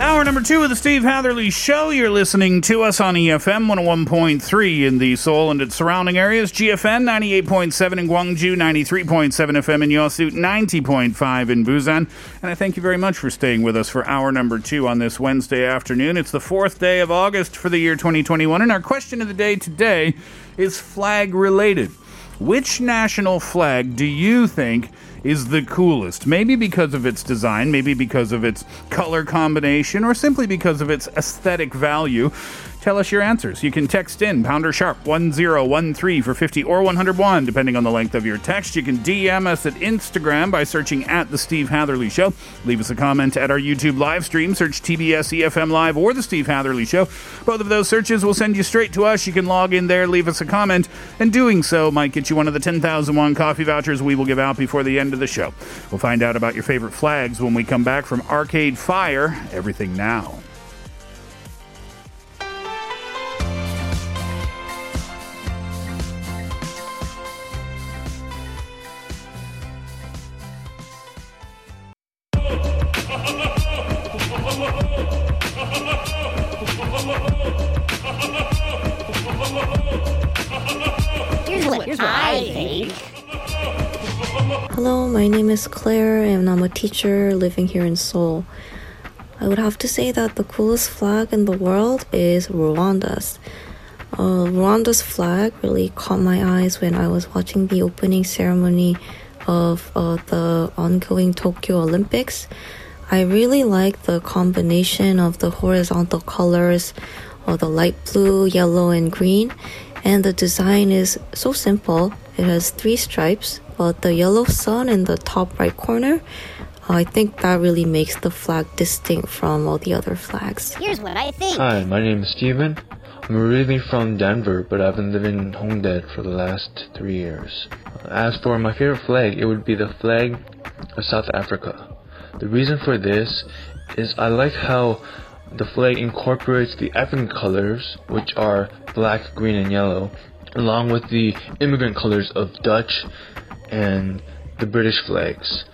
Hour number two of the Steve Hatherley Show. You're listening to us on EFM 101.3 in the Seoul and its surrounding areas, GFN 98.7 in Gwangju, 93.7 FM in Yosu, 90.5 in Busan. And I thank you very much for staying with us for hour number two on this Wednesday afternoon. It's the fourth day of August for the year 2021, and our question of the day today is flag related. Which national flag do you think is the coolest? Maybe because of its design, maybe because of its color combination, or simply because of its aesthetic value. Tell us your answers. You can text in pounder sharp 1013 for 50 or 101, depending on the length of your text. You can DM us at Instagram by searching at The Steve Hatherley Show. Leave us a comment at our YouTube live stream. Search TBS EFM Live or The Steve Hatherley Show. Both of those searches will send you straight to us. You can log in there, leave us a comment, and doing so might get you one of the 10,000 won coffee vouchers we will give out before the end of the show. We'll find out about your favorite flags when we come back from Arcade Fire. Everything now. My name is Claire, and I'm a teacher living here in Seoul. I would have to say that the coolest flag in the world is Rwanda's. Uh, Rwanda's flag really caught my eyes when I was watching the opening ceremony of uh, the ongoing Tokyo Olympics. I really like the combination of the horizontal colors of the light blue, yellow, and green. And the design is so simple. It has three stripes, but the yellow sun in the top right corner, I think that really makes the flag distinct from all the other flags. Here's what I think. Hi, my name is Steven. I'm originally from Denver, but I've been living in Hongdae for the last three years. As for my favorite flag, it would be the flag of South Africa. The reason for this is I like how the flag incorporates the African colors, which are black, green, and yellow, along with the immigrant colors of Dutch and the British flags.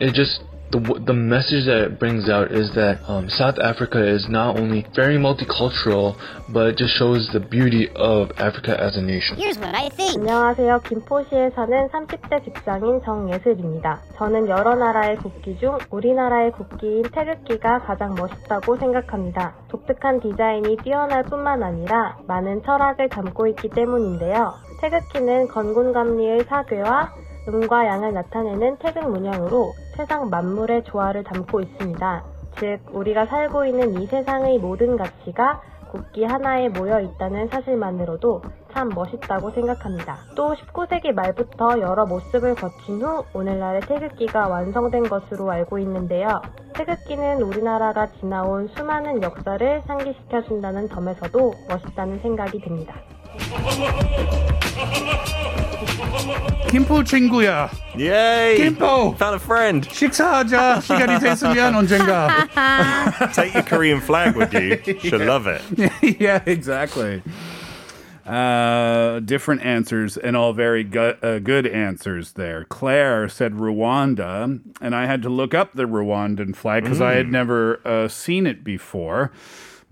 It just the the message that it brings out is that um, South Africa is not only very multicultural, but it just shows the beauty of Africa as a nation. Here's what I think. 안녕하세요. 김포시에 사는 30대 직장인 정예슬입니다. 저는 여러 나라의 국기 중 우리나라의 국기인 태극기가 가장 멋있다고 생각합니다. 독특한 디자인이 뛰어날 뿐만 아니라 많은 철학을 담고 있기 때문인데요. 태극기는 건군감리의 사괴와 음과 양을 나타내는 태극 문양으로 세상 만물의 조화를 담고 있습니다. 즉, 우리가 살고 있는 이 세상의 모든 가치가 국기 하나에 모여 있다는 사실만으로도 참 멋있다고 생각합니다. 또 19세기 말부터 여러 모습을 거친 후 오늘날의 태극기가 완성된 것으로 알고 있는데요. 태극기는 우리나라가 지나온 수많은 역사를 상기시켜준다는 점에서도 멋있다는 생각이 듭니다. 김포 친구야. Yay! 김포. Found a friend. 식사하자. 시간이 됐으면 언젠가. Take your Korean flag with you. Should love it. yeah, exactly. Uh, different answers and all very gu- uh, good answers there. Claire said Rwanda, and I had to look up the Rwandan flag because I had never uh, seen it before.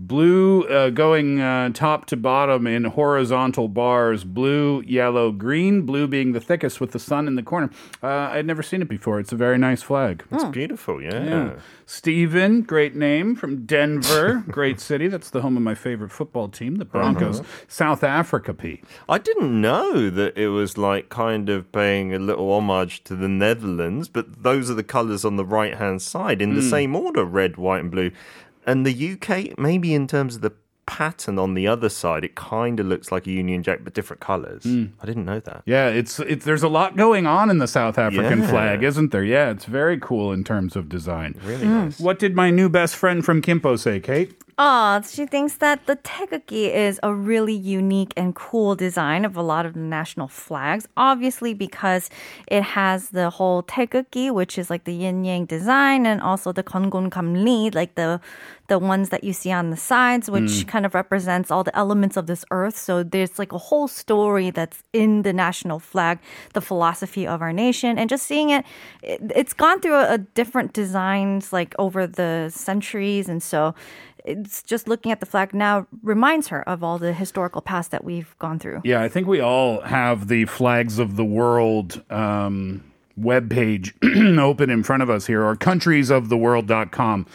Blue uh, going uh, top to bottom in horizontal bars. Blue, yellow, green. Blue being the thickest with the sun in the corner. Uh, I'd never seen it before. It's a very nice flag. It's beautiful, yeah. Yeah. Stephen, great name from Denver, great city. That's the home of my favorite football team, the Broncos. South Africa, P. I didn't know that it was like kind of paying a little homage to the Netherlands, but those are the colours on the right hand side in the Mm. same order red, white, and blue. And the UK, maybe in terms of the pattern on the other side, it kind of looks like a Union Jack, but different colours. Mm. I didn't know that. Yeah, it's it's there's a lot going on in the South African Yeah. flag, isn't there? Yeah, it's very cool in terms of design. Really nice. What did my new best friend from Kimpo say, Kate? Oh, she thinks that the taegukgi is a really unique and cool design of a lot of the national flags. Obviously, because it has the whole taegukgi, which is like the yin yang design, and also the kongon kamli, like the the ones that you see on the sides, which mm. kind of represents all the elements of this earth. So there's like a whole story that's in the national flag, the philosophy of our nation, and just seeing it, it has gone through a, a different designs like over the centuries, and so it's just looking at the flag now reminds her of all the historical past that we've gone through. Yeah, I think we all have the flags of the world um, webpage open in front of us here, or countriesoftheworld.com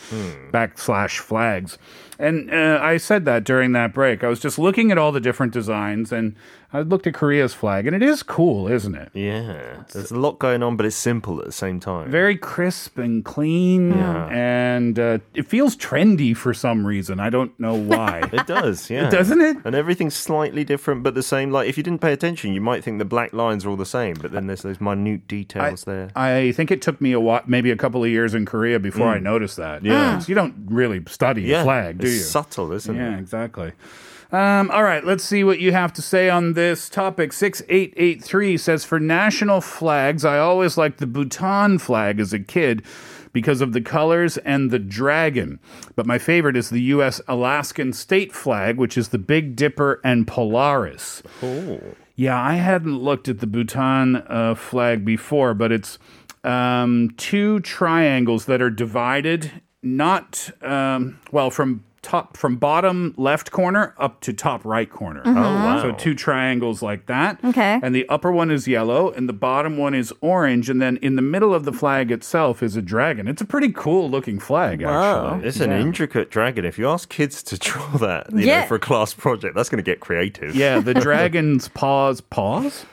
backslash flags. And uh, I said that during that break. I was just looking at all the different designs and I looked at Korea's flag, and it is cool, isn't it? Yeah. There's a lot going on, but it's simple at the same time. Very crisp and clean, Yeah. and uh, it feels trendy for some reason. I don't know why. It does, yeah. Doesn't it? And everything's slightly different, but the same. Like, if you didn't pay attention, you might think the black lines are all the same, but then there's those minute details there. I think it took me a while, maybe a couple of years in Korea before I Mm. noticed that. Yeah. You don't really study Yeah, the flag, do it's you? subtle, isn't yeah, it? Yeah, exactly. Um, all right, let's see what you have to say on this topic. 6883 says For national flags, I always liked the Bhutan flag as a kid because of the colors and the dragon. But my favorite is the U.S. Alaskan state flag, which is the Big Dipper and Polaris. Oh. Yeah, I hadn't looked at the Bhutan uh, flag before, but it's um, two triangles that are divided, not um, well from top from bottom left corner up to top right corner. Mhm. Oh, wow. So two triangles like that. Okay. And the upper one is yellow, and the bottom one is orange, and then in the middle of the flag itself is a dragon. It's a pretty cool looking flag, actually. It's an intricate dragon. If you ask kids to draw that, you Yeah. know, for a class project, that's going to get creative. Yeah, the dragon's paws, paws,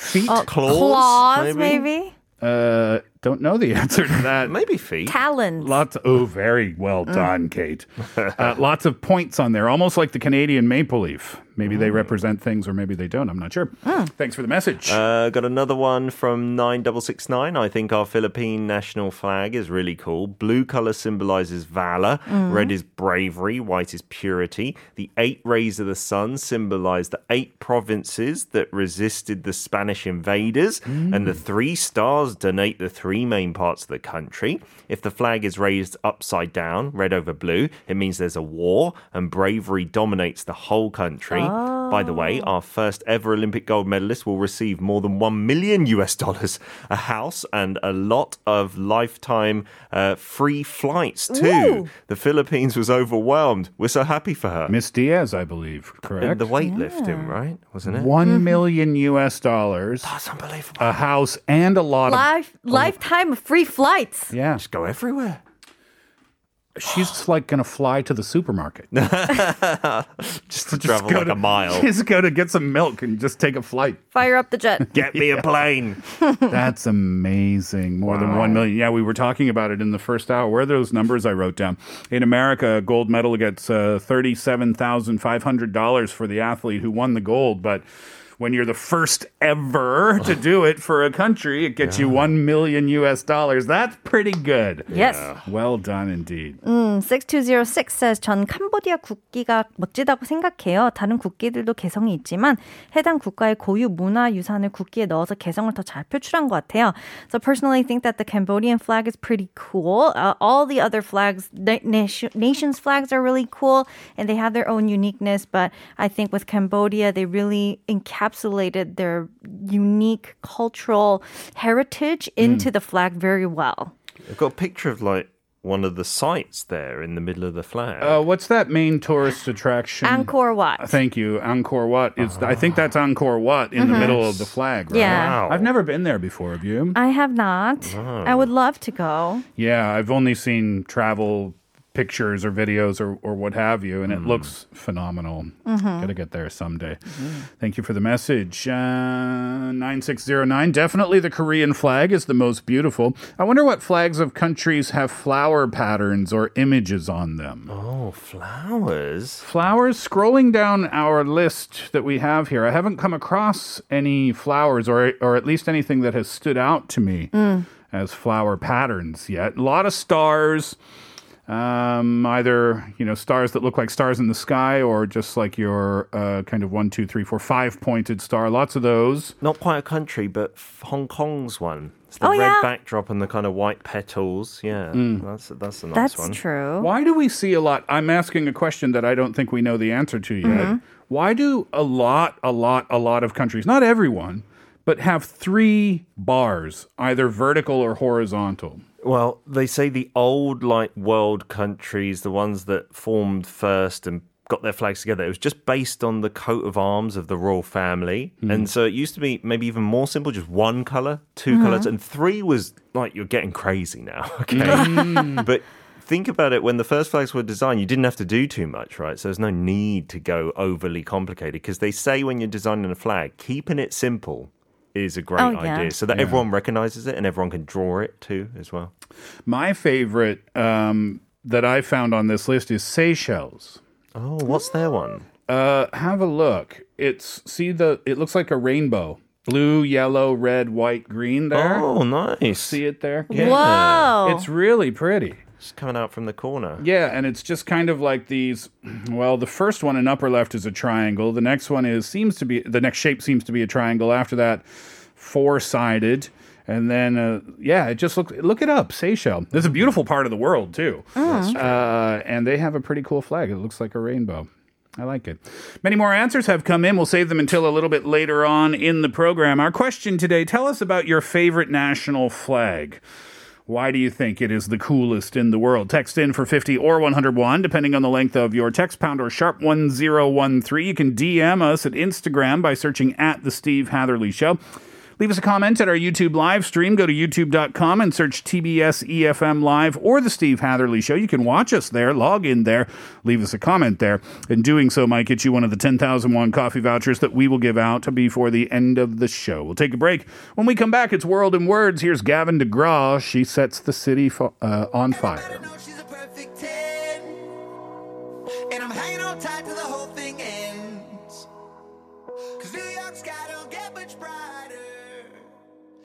feet, Uh, claws, maybe? Uh, don't know the answer to that. Maybe feet. Talons. Lots. oh, very well done, Kate. Uh, lots of points on there, almost like the Canadian maple leaf. Maybe they represent things, or maybe they don't. I'm not sure. Thanks for the message. Uh, got another one from 9669. I think our Philippine national flag is really cool. Blue color symbolizes valor, Mhm. red is bravery, white is purity. The eight rays of the sun symbolize the eight provinces that resisted the Spanish invaders, and the three stars denote the three main parts of the country. If the flag is raised upside down, red over blue, it means there's a war, and bravery dominates the whole country. By the way, our first ever Olympic gold medalist will receive more than 1 million US dollars, a house, and a lot of lifetime uh, free flights, too. Ooh. The Philippines was overwhelmed. We're so happy for her. Miss Diaz, I believe, correct? The weightlifting, right? Wasn't it? One million U.S. dollars. That's unbelievable. A house and a lot of. Lifetime of free flights. Yeah. Just go everywhere. She's like going to fly to the supermarket. just to travel go like to- a mile. Just go to get some milk and just take a flight. Fire up the jet. Get me a plane. That's amazing. More than 1 million. Yeah, we were talking about it in the first hour. Where are those numbers I wrote down? In America, a gold medal gets uh, $37,500 for the athlete who won the gold. But when you're the first ever to do it for a country, it gets you 1 million US dollars. That's pretty good. Yes. Well done indeed. 음, 6206 says 전 캄보디아 국기가 멋지다고 생각해요. 다른 국기들도 개성이 있지만 해당 국가의 고유 문화 유산을 국기에 넣어서 개성을 더 잘 표출한 것 같아요. So personally think that the Cambodian flag is pretty cool. Uh, all the other flags, na- nation, nations flags are really cool and they have their own uniqueness, but I think with Cambodia they really encapsulated their unique cultural heritage into mm. the flag very well. I've got a picture of like one of the sites there in the middle of the flag. Uh, what's that main tourist attraction? Angkor Wat. Thank you. Angkor Wat is. I think ah. that's Angkor Wat in the mm-hmm. middle of the flag. Right? Yeah. Wow. I've never been there before. Have you? I have not. I would love to go. Yeah, I've only seen travel pictures or videos or, or what have you, and it hmm. looks phenomenal. Mm-hmm. Gotta get there someday. Mm-hmm. Thank you for the message. Uh, 9609. Definitely the Korean flag is the most beautiful. I wonder what flags of countries have flower patterns or images on them. oh, flowers. Flowers, scrolling down our list that we have here, I haven't come across any flowers or, or at least anything that has stood out to me mm. as flower patterns yet. A lot of stars, um, either, you know, stars that look like stars in the sky or just like your uh, kind of one, two, three, four, five pointed star. Lots of those. Not quite a country, but Hong Kong's one. It's the Oh, red yeah. backdrop and the kind of white petals. Yeah, that's that's a nice That's one. That's true. Why do we see a lot? I'm asking a question that I don't think we know the answer to yet. Why do a lot, a lot, a lot of countries, not everyone, but have three bars, either vertical or horizontal? Well, they say the old like world countries, the ones that formed first and got their flags together, it was just based on the coat of arms of the royal family. Hmm. And so it used to be maybe even more simple, just one color, 2 mm-hmm. colors, and three was like you're getting crazy now. Okay. Mm. but think about it when the first flags were designed, you didn't have to do too much, right? So there's no need to go overly complicated because they say when you're designing a flag, keeping it simple is a great Oh, yeah. idea so that Yeah. everyone recognizes it and everyone can draw it too as well. My favorite um, that I found on this list is Seychelles. Oh, what's their one? Uh, have a look. It's see the. It looks like a rainbow: blue, yellow, red, white, green. There. Oh, nice. See it there? Whoa. It's really pretty. It's coming out from the corner. Yeah, and it's just kind of like these. Well, the first one in upper left is a triangle. The next one is seems to be the next shape seems to be a triangle. After that, four sided, and then uh, yeah, it just looks. Look it up, Seychelles. It's a beautiful part of the world too, uh, and they have a pretty cool flag. It looks like a rainbow. I like it. Many more answers have come in. We'll save them until a little bit later on in the program. Our question today tell us about your favorite national flag. Why do you think it is the coolest in the world? Text in for 50 or 101, depending on the length of your text pound or sharp 1013. You can DM us at Instagram by searching at The Steve Hatherley Show. Leave us a comment at our YouTube live stream. Go to youtube.com and search TBS EFM Live or The Steve Hatherley Show. You can watch us there, log in there, leave us a comment there. And doing so might get you one of the 10,001 coffee vouchers that we will give out before the end of the show. We'll take a break. When we come back, it's World in Words. Here's Gavin DeGraw. She sets the city fo- uh, on fire.